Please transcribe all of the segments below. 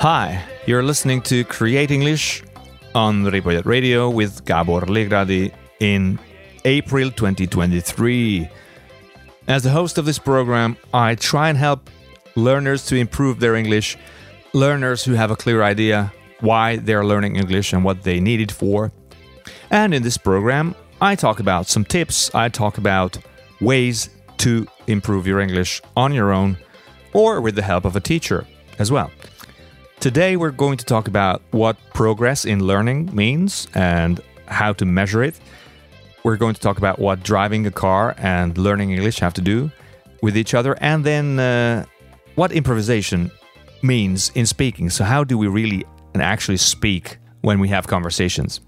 Hi, you're listening to Create English on Ripollet Radio with Gabor Legradi in April 2023. As the host of this program, I try and help learners to improve their English, learners who have a clear idea why they're learning English and what they need it for. And in this program, I talk about some tips, I talk about ways to improve your English on your own or with the help of a teacher as well. Today, we're going to talk about what progress in learning means and how to measure it. We're going to talk about what driving a car and learning English have to do with each other, and then uh, what improvisation means in speaking. So, how do we really and actually speak when we have conversations?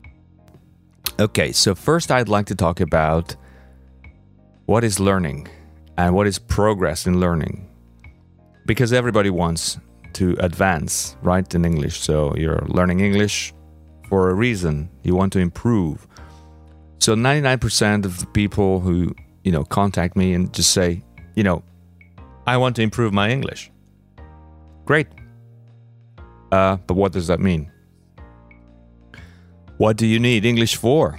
Okay, so first, I'd like to talk about what is learning and what is progress in learning. Because everybody wants to advance, right, in English. So you're learning English for a reason. You want to improve. So 99% of the people who, you know, contact me and just say, you know, I want to improve my English. Great. Uh, but what does that mean? What do you need English for?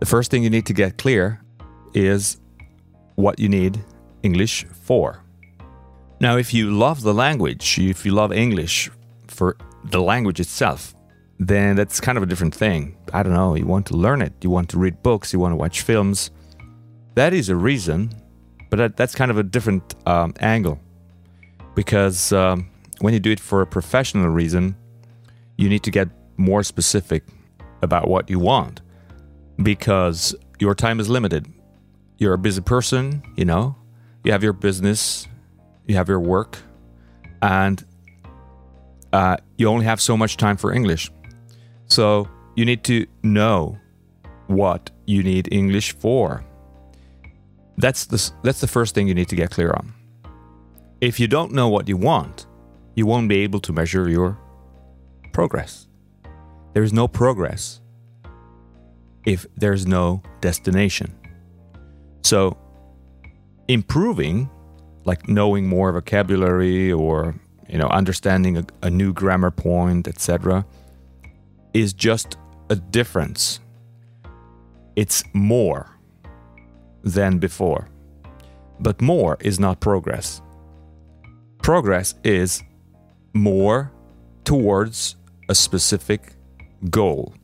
The first thing you need to get clear is what you need English for. Now, if you love the language, if you love English for the language itself, then that's kind of a different thing. I don't know, you want to learn it, you want to read books, you want to watch films. That is a reason, but that, that's kind of a different um, angle. Because um, when you do it for a professional reason, you need to get more specific about what you want because your time is limited. You're a busy person, you know, you have your business, you have your work, and uh, you only have so much time for English. So you need to know what you need English for. That's the, that's the first thing you need to get clear on. If you don't know what you want, you won't be able to measure your progress. There is no progress if there's no destination. So, improving like knowing more vocabulary or you know understanding a, a new grammar point etc is just a difference. It's more than before. But more is not progress. Progress is more towards a specific goal.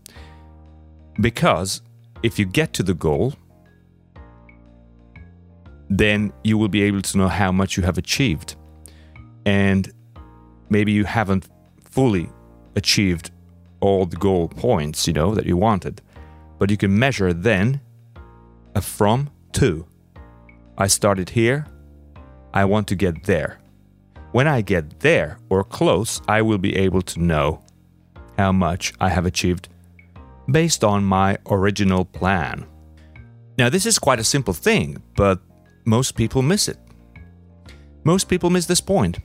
Because if you get to the goal then you will be able to know how much you have achieved. And maybe you haven't fully achieved all the goal points, you know, that you wanted. But you can measure then from to. I started here, I want to get there. When I get there or close, I will be able to know how much I have achieved based on my original plan. Now, this is quite a simple thing, but most people miss it. Most people miss this point.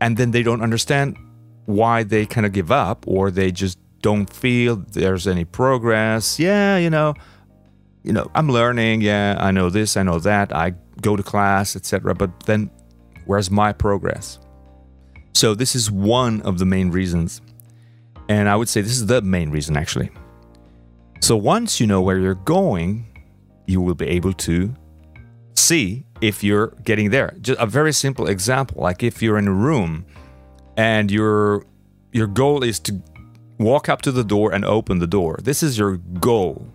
And then they don't understand why they kind of give up or they just don't feel there's any progress. Yeah, you know, you know, I'm learning, yeah, I know this, I know that, I go to class, etc. But then where's my progress? So this is one of the main reasons. And I would say this is the main reason actually. So once you know where you're going, you will be able to see if you're getting there. Just a very simple example, like if you're in a room and your your goal is to walk up to the door and open the door. This is your goal.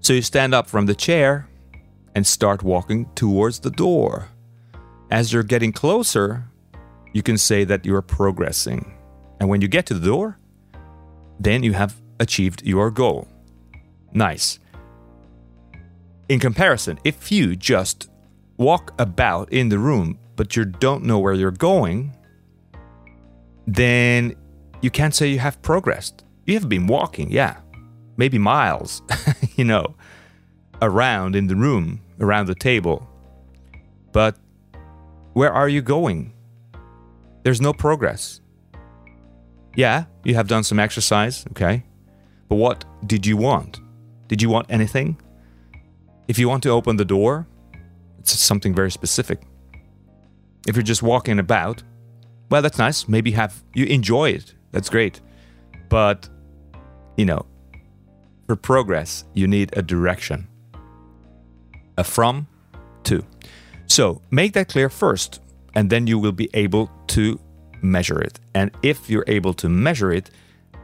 So you stand up from the chair and start walking towards the door. As you're getting closer, you can say that you're progressing. And when you get to the door, then you have achieved your goal. Nice. In comparison, if you just walk about in the room but you don't know where you're going, then you can't say you have progressed. You have been walking, yeah, maybe miles, you know, around in the room, around the table. But where are you going? There's no progress. Yeah, you have done some exercise, okay. But what did you want? Did you want anything? If you want to open the door, it's something very specific. If you're just walking about, well, that's nice. Maybe have you enjoy it. That's great. But you know, for progress, you need a direction. A from to. So make that clear first, and then you will be able to measure it. And if you're able to measure it,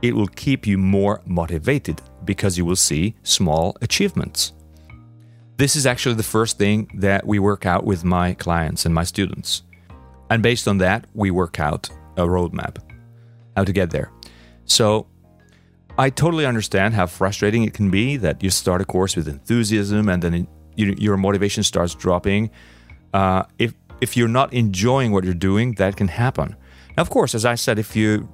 it will keep you more motivated because you will see small achievements. This is actually the first thing that we work out with my clients and my students. And based on that, we work out a roadmap, how to get there. So I totally understand how frustrating it can be that you start a course with enthusiasm and then you, your motivation starts dropping. Uh, if if you're not enjoying what you're doing, that can happen. Now, of course, as I said, if you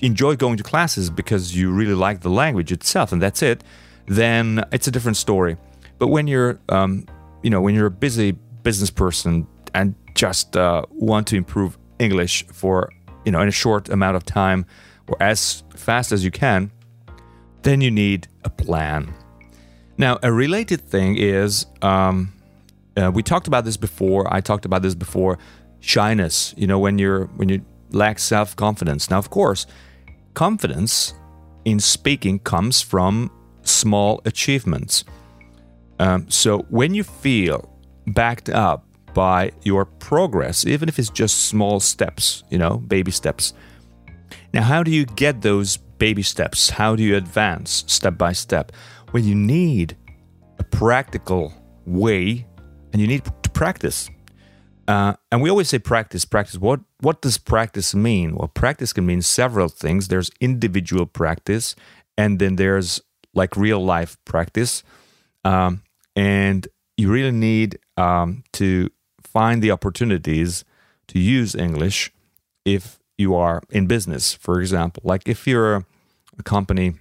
enjoy going to classes because you really like the language itself and that's it, then it's a different story. But when you're, um, you know, when you're a busy business person and just uh, want to improve English for, you know, in a short amount of time or as fast as you can, then you need a plan. Now, a related thing is um, uh, we talked about this before. I talked about this before. Shyness. You know, when you're when you lack self confidence. Now, of course, confidence in speaking comes from small achievements. Um, so when you feel backed up by your progress, even if it's just small steps, you know, baby steps. Now, how do you get those baby steps? How do you advance step by step? Well, you need a practical way and you need to practice. Uh, and we always say practice, practice. What what does practice mean? Well, practice can mean several things. There's individual practice, and then there's like real life practice. Um, and you really need um, to find the opportunities to use English if you are in business, for example. Like if you're a company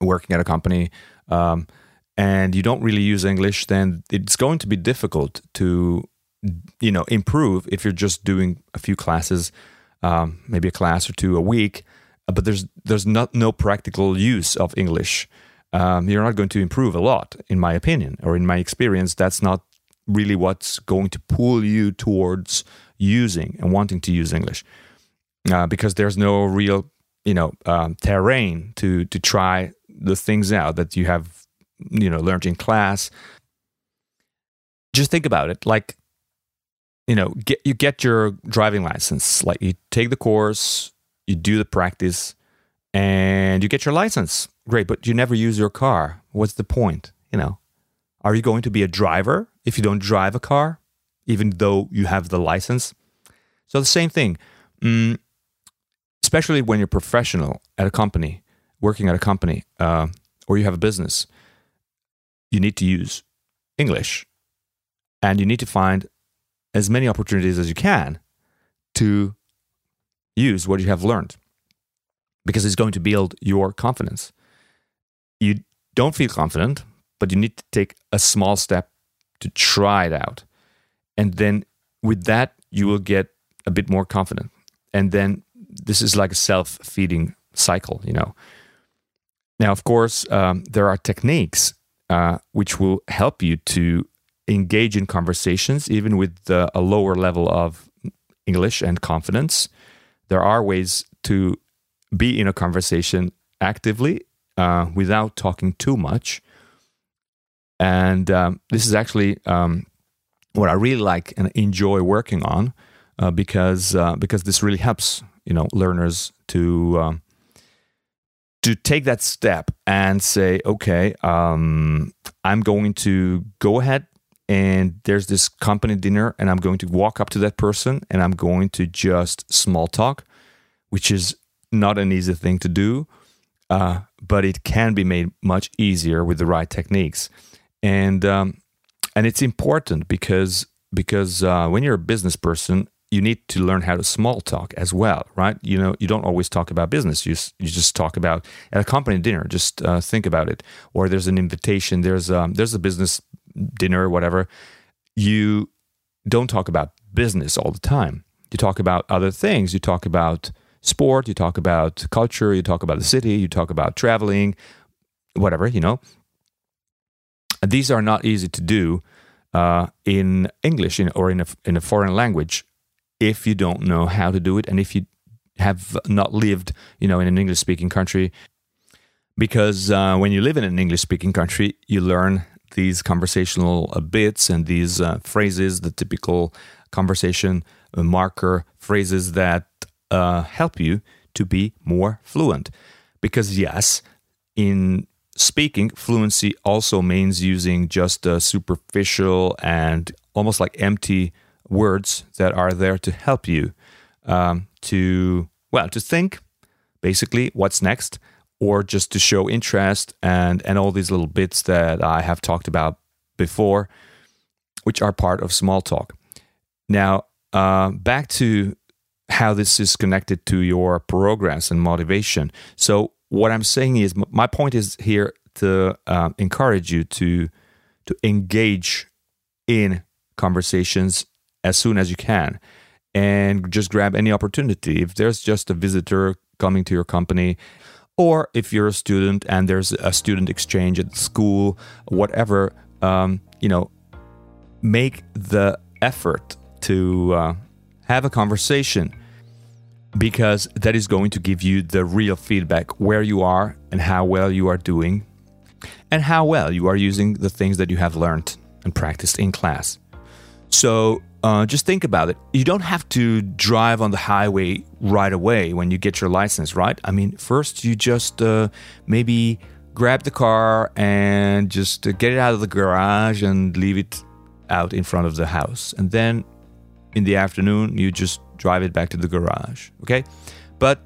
working at a company um, and you don't really use English, then it's going to be difficult to you know improve if you're just doing a few classes, um, maybe a class or two a week. But there's there's not no practical use of English. Um, you're not going to improve a lot, in my opinion, or in my experience. That's not really what's going to pull you towards using and wanting to use English, uh, because there's no real you know um, terrain to to try the things out that you have you know learned in class. Just think about it, like you know, get you get your driving license, like you take the course, you do the practice, and you get your license. Great, but you never use your car. What's the point? You know, are you going to be a driver if you don't drive a car, even though you have the license? So the same thing. Mm, especially when you're professional at a company, working at a company, uh, or you have a business, you need to use English, and you need to find as many opportunities as you can to use what you have learned, because it's going to build your confidence. You don't feel confident, but you need to take a small step to try it out, and then with that you will get a bit more confident, and then this is like a self feeding cycle, you know. Now, of course, um, there are techniques uh, which will help you to engage in conversations, even with uh, a lower level of English and confidence. There are ways to be in a conversation actively uh, without talking too much. And um, this is actually um, what I really like and enjoy working on uh, because uh, because this really helps you know learners to um, to take that step and say, okay, um, I'm going to go ahead and there's this company dinner, and I'm going to walk up to that person and I'm going to just small talk, which is not an easy thing to do, uh, but it can be made much easier with the right techniques, and um, and it's important because because uh, when you're a business person you need to learn how to small talk as well, right? You know, you don't always talk about business. You you just talk about at a company dinner. Just uh, think about it. Or there's an invitation. There's um, there's a business dinner, whatever. You don't talk about business all the time. You talk about other things. You talk about sport. You talk about culture. You talk about the city. You talk about traveling, whatever. You know, these are not easy to do uh, in English in, or in a in a foreign language if you don't know how to do it and if you have not lived, you know, in an English speaking country. Because uh, when you live in an English speaking country, you learn these conversational uh, bits and these uh, phrases, the typical conversation uh, marker phrases that uh, help you to be more fluent. Because, yes, in speaking, fluency also means using just uh, superficial and almost like empty words that are there to help you um, to, well, to think basically what's next or just to show interest and, and all these little bits that I have talked about before, which are part of small talk. Now, uh, back to how this is connected to your progress and motivation. So, what I'm saying is, my point is here to uh, encourage you to to engage in conversations as soon as you can, and just grab any opportunity. If there's just a visitor coming to your company, or if you're a student and there's a student exchange at school, whatever, um, you know, make the effort to uh, have a conversation because that is going to give you the real feedback where you are and how well you are doing and how well you are using the things that you have learned and practiced in class. So uh, just think about it. You don't have to drive on the highway right away when you get your license, right? I mean, first you just uh, maybe grab the car and just get it out of the garage and leave it out in front of the house. And then in the afternoon, you just drive it back to the garage. Okay. But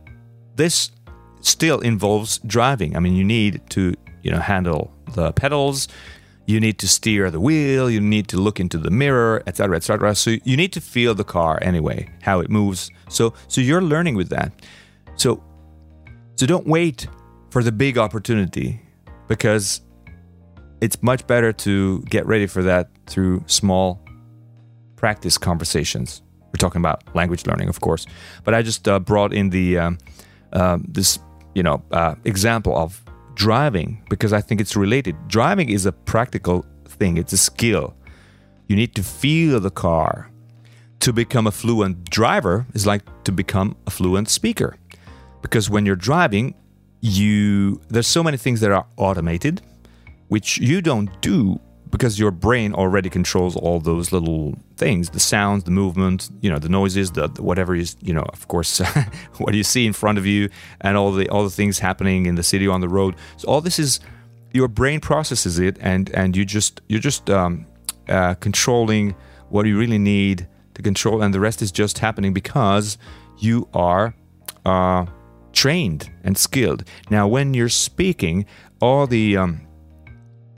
this still involves driving. I mean, you need to, you know, handle the pedals, you need to steer the wheel, you need to look into the mirror, etc., etc. So you need to feel the car anyway, how it moves. So so you're learning with that. So so don't wait for the big opportunity because it's much better to get ready for that through small practice conversations. We're talking about language learning, of course, but I just uh, brought in the um, uh, this you know uh, example of driving because I think it's related. Driving is a practical thing; it's a skill. You need to feel the car. To become a fluent driver is like to become a fluent speaker, because when you're driving, you there's so many things that are automated, which you don't do because your brain already controls all those little things the sounds the movement you know the noises the, the whatever is you know of course what you see in front of you and all the all the things happening in the city on the road. So all this is your brain processes it and and you just you're just um, uh, controlling what you really need to control and the rest is just happening because you are uh, trained and skilled. Now when you're speaking all the um,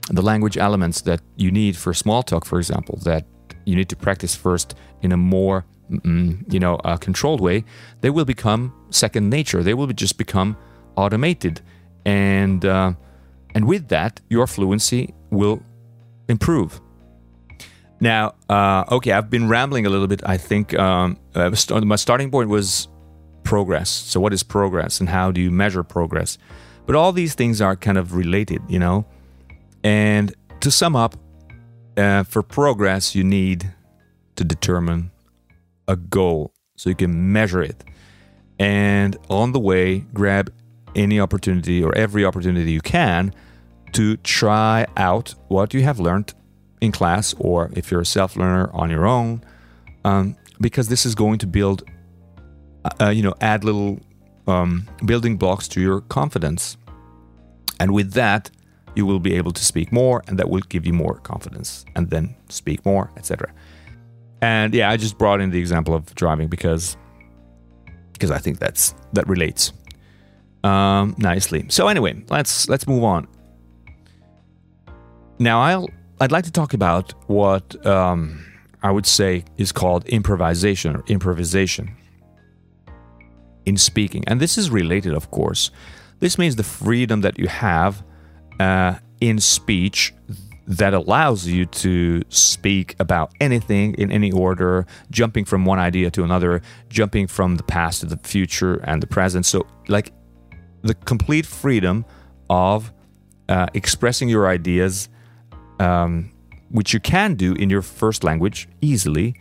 the language elements that you need for small talk, for example, that you need to practice first in a more mm, you know uh, controlled way, they will become second nature. They will just become automated, and uh, and with that, your fluency will improve. Now, uh, okay, I've been rambling a little bit. I think um, uh, my starting point was progress. So, what is progress, and how do you measure progress? But all these things are kind of related, you know. And to sum up, uh, for progress, you need to determine a goal so you can measure it. And on the way, grab any opportunity or every opportunity you can to try out what you have learned in class or if you're a self learner on your own, um, because this is going to build, uh, you know, add little um, building blocks to your confidence. And with that, you will be able to speak more and that will give you more confidence and then speak more etc and yeah i just brought in the example of driving because because i think that's that relates um, nicely. So anyway let's let's move on. Now i'll i'd like to talk about what um, i would say is called improvisation or improvisation in speaking. And this is related of course. This means the freedom that you have uh, in speech that allows you to speak about anything in any order, jumping from one idea to another, jumping from the past to the future and the present. So, like the complete freedom of uh, expressing your ideas, um, which you can do in your first language easily,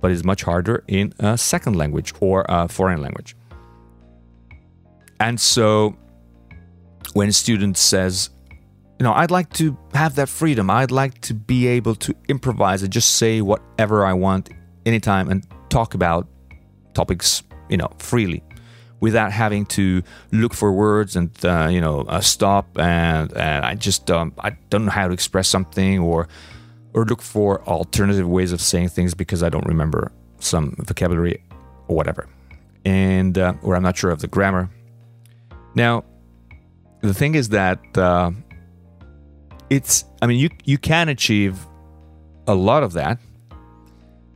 but is much harder in a second language or a foreign language. And so when a student says, you know, I'd like to have that freedom, I'd like to be able to improvise and just say whatever I want anytime and talk about topics, you know, freely without having to look for words and uh, you know uh, stop and and I just um, I don't know how to express something or or look for alternative ways of saying things because I don't remember some vocabulary or whatever and uh, or I'm not sure of the grammar. Now, the thing is that uh, it's I mean you you can achieve a lot of that,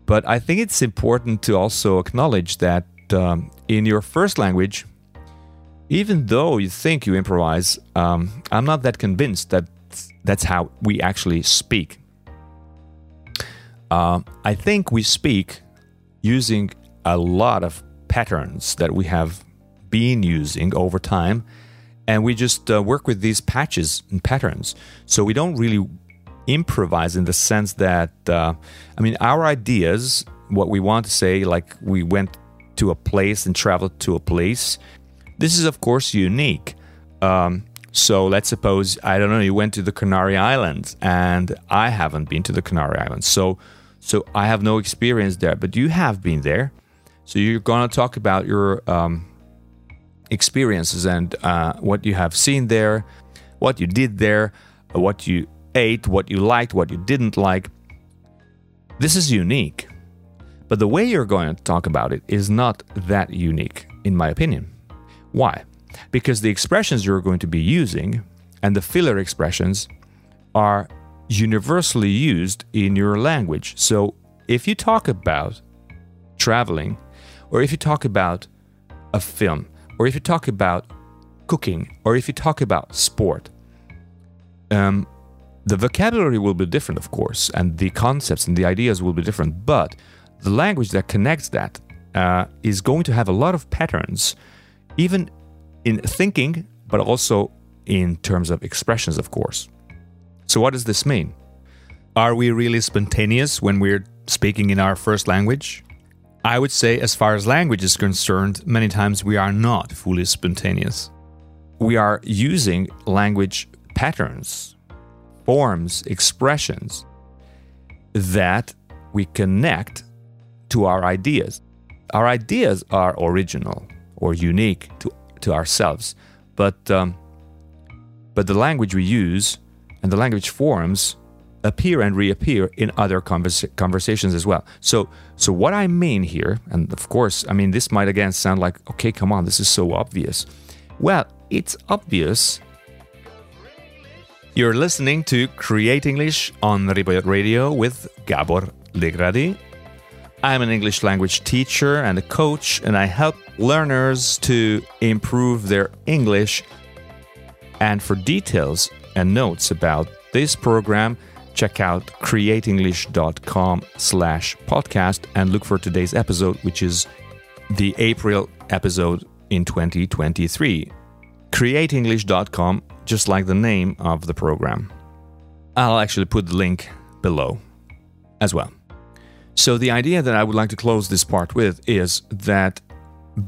but I think it's important to also acknowledge that um, in your first language, even though you think you improvise, um, I'm not that convinced that that's how we actually speak. Uh, I think we speak using a lot of patterns that we have been using over time, and we just uh, work with these patches and patterns. So we don't really improvise in the sense that, uh, I mean, our ideas, what we want to say, like we went to a place and traveled to a place. This is, of course, unique. Um, so let's suppose, I don't know, you went to the Canary Islands and I haven't been to the Canary Islands. So, so I have no experience there, but you have been there. So you're going to talk about your um, experiences and uh, what you have seen there, what you did there, what you ate, what you liked, what you didn't like. This is unique. But the way you're going to talk about it is not that unique, in my opinion. Why? Because the expressions you're going to be using and the filler expressions are universally used in your language. So if you talk about traveling, or if you talk about a film, or if you talk about cooking, or if you talk about sport, um, the vocabulary will be different, of course, and the concepts and the ideas will be different, but the language that connects that uh, is going to have a lot of patterns, even in thinking, but also in terms of expressions, of course. So, what does this mean? Are we really spontaneous when we're speaking in our first language? I would say, as far as language is concerned, many times we are not fully spontaneous. We are using language patterns, forms, expressions that we connect to our ideas. Our ideas are original or unique to, to ourselves, but, um, but the language we use and the language forms appear and reappear in other conversa- conversations as well. So, so what I mean here, and of course, I mean this might again sound like, okay, come on, this is so obvious. Well, it's obvious. You're listening to Create English on Ripollet Radio with Gabor Legradi I'm an English language teacher and a coach, and I help learners to improve their English. And for details and notes about this program, check out createnglish.com slash podcast and look for today's episode, which is the April episode in 2023. createnglish.com, just like the name of the program. I'll actually put the link below as well. So, the idea that I would like to close this part with is that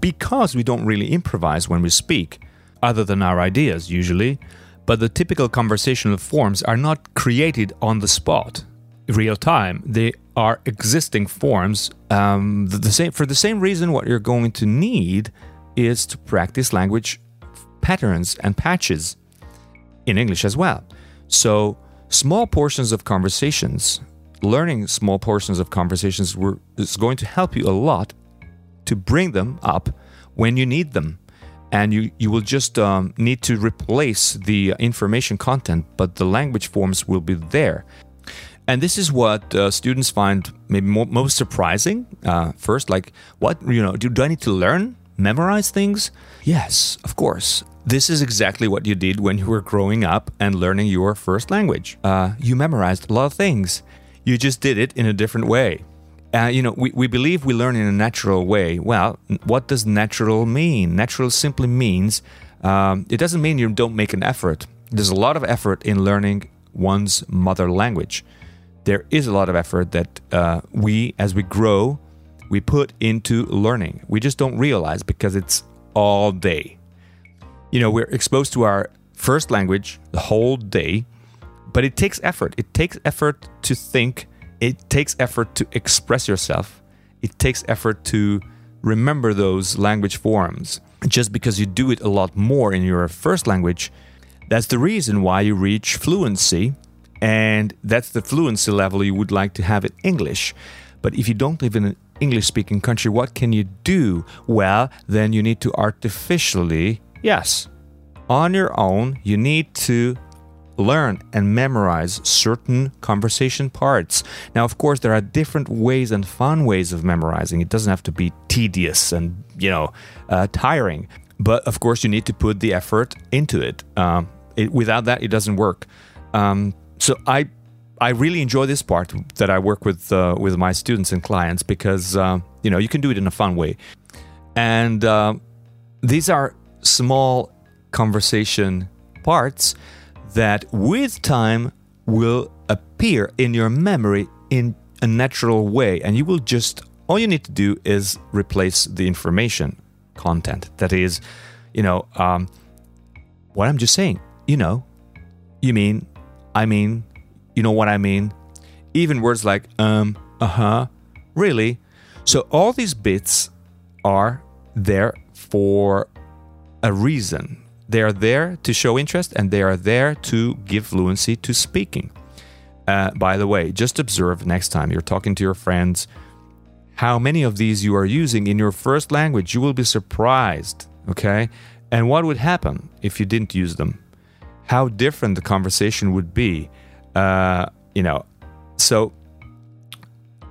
because we don't really improvise when we speak, other than our ideas usually, but the typical conversational forms are not created on the spot, real time. They are existing forms. Um, the, the same for the same reason. What you're going to need is to practice language patterns and patches in English as well. So small portions of conversations learning small portions of conversations were, is going to help you a lot to bring them up when you need them. And you, you will just um, need to replace the information content, but the language forms will be there. And this is what uh, students find maybe mo- most surprising. Uh, first, like, what, you know, do, do I need to learn, memorize things? Yes, of course. This is exactly what you did when you were growing up and learning your first language. Uh, you memorized a lot of things. You just did it in a different way. Uh, you know, we, we believe we learn in a natural way. Well, what does natural mean? Natural simply means um, it doesn't mean you don't make an effort. There's a lot of effort in learning one's mother language. There is a lot of effort that uh, we, as we grow, we put into learning. We just don't realize because it's all day. You know, we're exposed to our first language the whole day, but it takes effort. It takes effort to think, it takes effort to express yourself, it takes effort to remember those language forms. Just because you do it a lot more in your first language, that's the reason why you reach fluency, and that's the fluency level you would like to have in English. But if you don't live in an English speaking country, what can you do? Well, then you need to artificially, yes, on your own, you need to learn and memorize certain conversation parts. Now, of course, there are different ways and fun ways of memorizing. It doesn't have to be tedious and, you know, uh, tiring. But of course, you need to put the effort into it. Um, it without that, it doesn't work. Um, so I I really enjoy this part that I work with uh, with my students and clients because uh, you know you can do it in a fun way, and uh, these are small conversation parts that with time will appear in your memory in a natural way, and you will just all you need to do is replace the information content. That is, you know, um, what I'm just saying. You know, you mean, I mean you know what I mean? Even words like um, uh huh, really. So all these bits are there for a reason. They are there to show interest and they are there to give fluency to speaking. Uh, by the way, just observe next time you're talking to your friends how many of these you are using in your first language. You will be surprised, okay? And what would happen if you didn't use them? How different the conversation would be uh, you know, so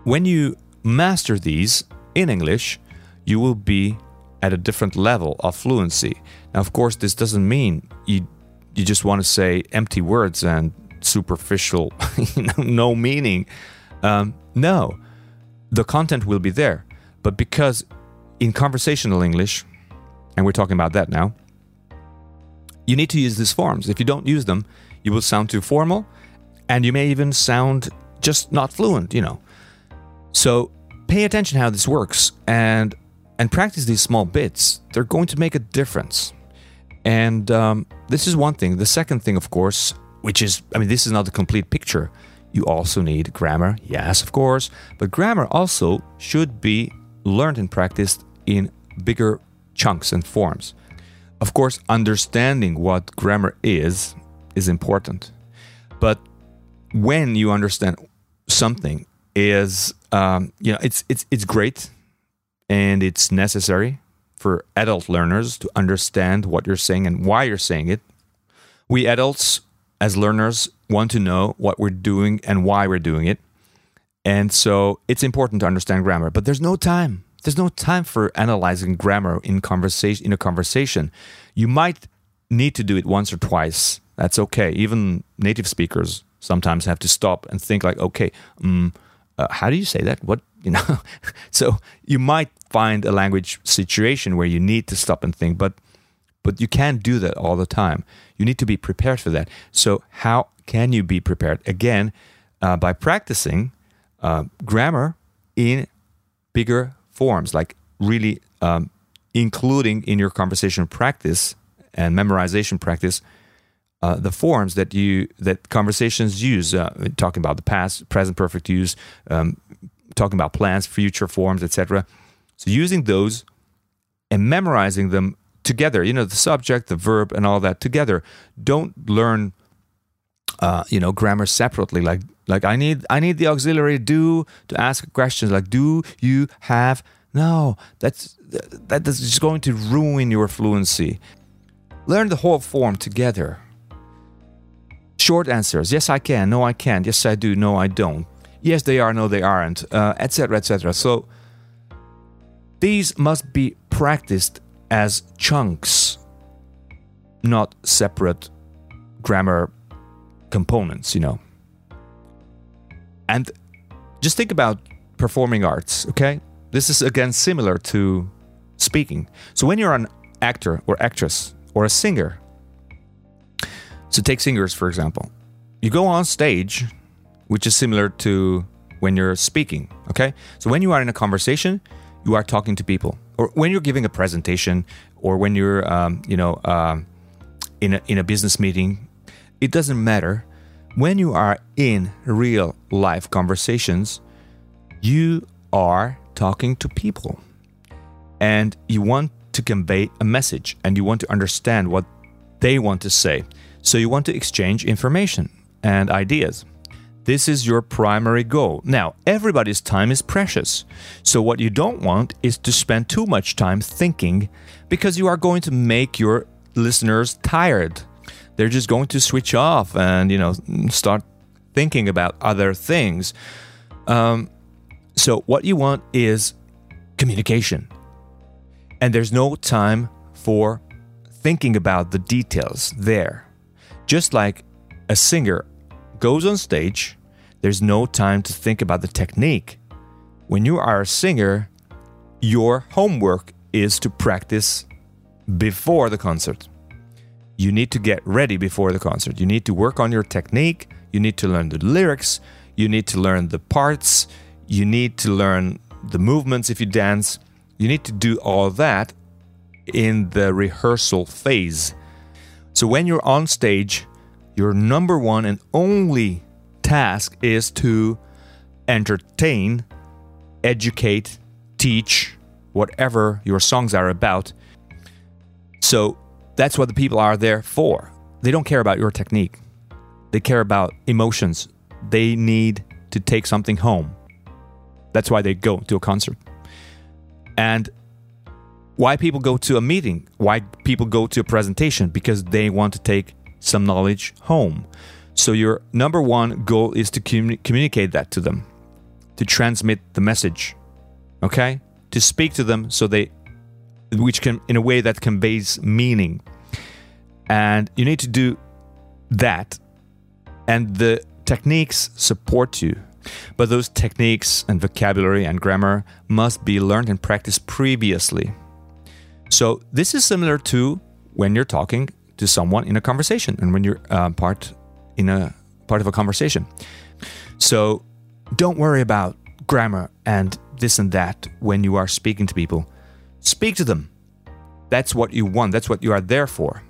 when you master these in English, you will be at a different level of fluency. Now, of course, this doesn't mean you you just want to say empty words and superficial, no meaning. Um, no, the content will be there, but because in conversational English, and we're talking about that now, you need to use these forms. If you don't use them, you will sound too formal and you may even sound just not fluent, you know. So pay attention how this works and and practice these small bits. They're going to make a difference. And um, this is one thing. The second thing, of course, which is, I mean, this is not the complete picture. You also need grammar, yes, of course, but grammar also should be learned and practiced in bigger chunks and forms. Of course, understanding what grammar is is important, but when you understand something is um, you know it's it's it's great and it's necessary for adult learners to understand what you're saying and why you're saying it. We adults as learners want to know what we're doing and why we're doing it. And so it's important to understand grammar, but there's no time. There's no time for analyzing grammar in conversation in a conversation. You might need to do it once or twice. That's okay. Even native speakers sometimes have to stop and think like, okay, um, uh, how do you say that? What you know? so you might find a language situation where you need to stop and think, but but you can't do that all the time. You need to be prepared for that. So how can you be prepared? Again, uh, by practicing uh, grammar in bigger forms, like really um, including in your conversation practice and memorization practice uh, the forms that you that conversations use, uh, talking about the past, present perfect use, um, talking about plans, future forms, etc. So using those and memorizing them together, you know, the subject, the verb, and all that together. Don't learn, uh, you know, grammar separately. Like like I need I need the auxiliary do to ask questions. Like do you have no? That's that is just going to ruin your fluency. Learn the whole form together Short answers yes, I can, no, I can't, yes, I do, no, I don't. Yes, they are, no, they aren't, etc., uh, etc. Et so these must be practiced as chunks, not separate grammar components, you know. And just think about performing arts, okay? This is again similar to speaking. So when you're an actor or actress or a singer, so take singers, for example. You go on stage, which is similar to when you're speaking. Okay, so when you are in a conversation, you are talking to people, or when you're giving a presentation, or when you're, um, you know, um, in a in a business meeting. It doesn't matter. When you are in real life conversations, you are talking to people, and you want to convey a message, and you want to understand what they want to say. So you want to exchange information and ideas. This is your primary goal. Now, everybody's time is precious. So, what you don't want is to spend too much time thinking because you are going to make your listeners tired. They're just going to switch off and, you know, start thinking about other things. Um, so, what you want is communication. And there's no time for thinking about the details there. Just like a singer goes on stage, there's no time to think about the technique. When you are a singer, your homework is to practice before the concert. You need to get ready before the concert. You need to work on your technique. You need to learn the lyrics. You need to learn the parts. You need to learn the movements if you dance. You need to do all that in the rehearsal phase. So when you're on stage, your number one and only task is to entertain, educate, teach, whatever your songs are about. So that's what the people are there for. They don't care about your technique, they care about emotions. They need to take something home. That's why they go to a concert. And why people go to a meeting, why people go to a presentation, because they want to take some knowledge home. So, your number one goal is to communi- communicate that to them, to transmit the message, okay? To speak to them so they, which can, in a way that conveys meaning. And you need to do that. And the techniques support you. But those techniques and vocabulary and grammar must be learned and practiced previously. So this is similar to when you're talking to someone in a conversation and when you're uh, part in a part of a conversation. So don't worry about grammar and this and that when you are speaking to people. Speak to them. That's what you want. That's what you are there for.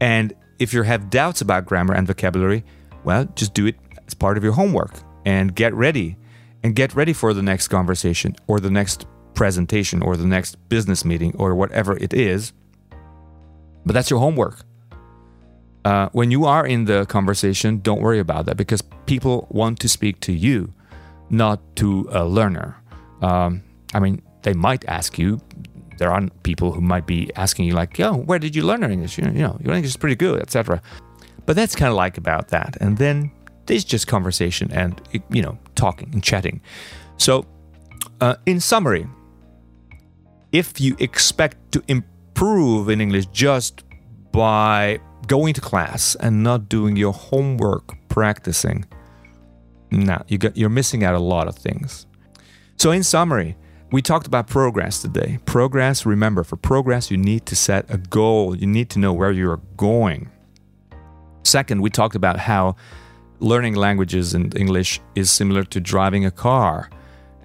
And if you have doubts about grammar and vocabulary, well, just do it as part of your homework and get ready and get ready for the next conversation or the next presentation or the next business meeting or whatever it is. But that's your homework. Uh, when you are in the conversation, don't worry about that because people want to speak to you, not to a learner. Um, I mean, they might ask you. There are people who might be asking you, like, "Yo, where did you learn English? You know, you your English is pretty good, etc." But that's kind of like about that. And then there's just conversation and you know talking and chatting. So, uh, in summary, if you expect to improve in English just by going to class and not doing your homework practicing, nah, you got, you're missing out a lot of things. So, in summary, we talked about progress today. Progress, remember, for progress, you need to set a goal, you need to know where you're going. Second, we talked about how learning languages in English is similar to driving a car,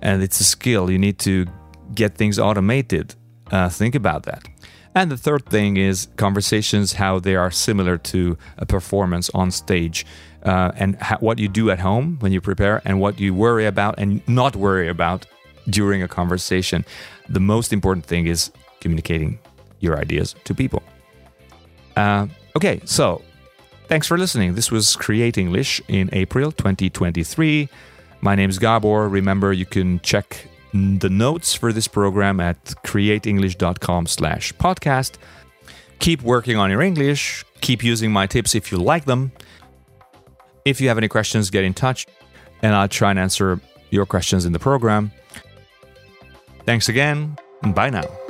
and it's a skill. You need to get things automated. Uh, think about that. And the third thing is conversations, how they are similar to a performance on stage, uh, and what you do at home when you prepare, and what you worry about and not worry about during a conversation. The most important thing is communicating your ideas to people. Uh, okay, so thanks for listening. This was Create English in April 2023. My name is Gabor. Remember, you can check the notes for this program at createnglish.com slash podcast. Keep working on your English. Keep using my tips if you like them. If you have any questions, get in touch and I'll try and answer your questions in the program. Thanks again, and bye now.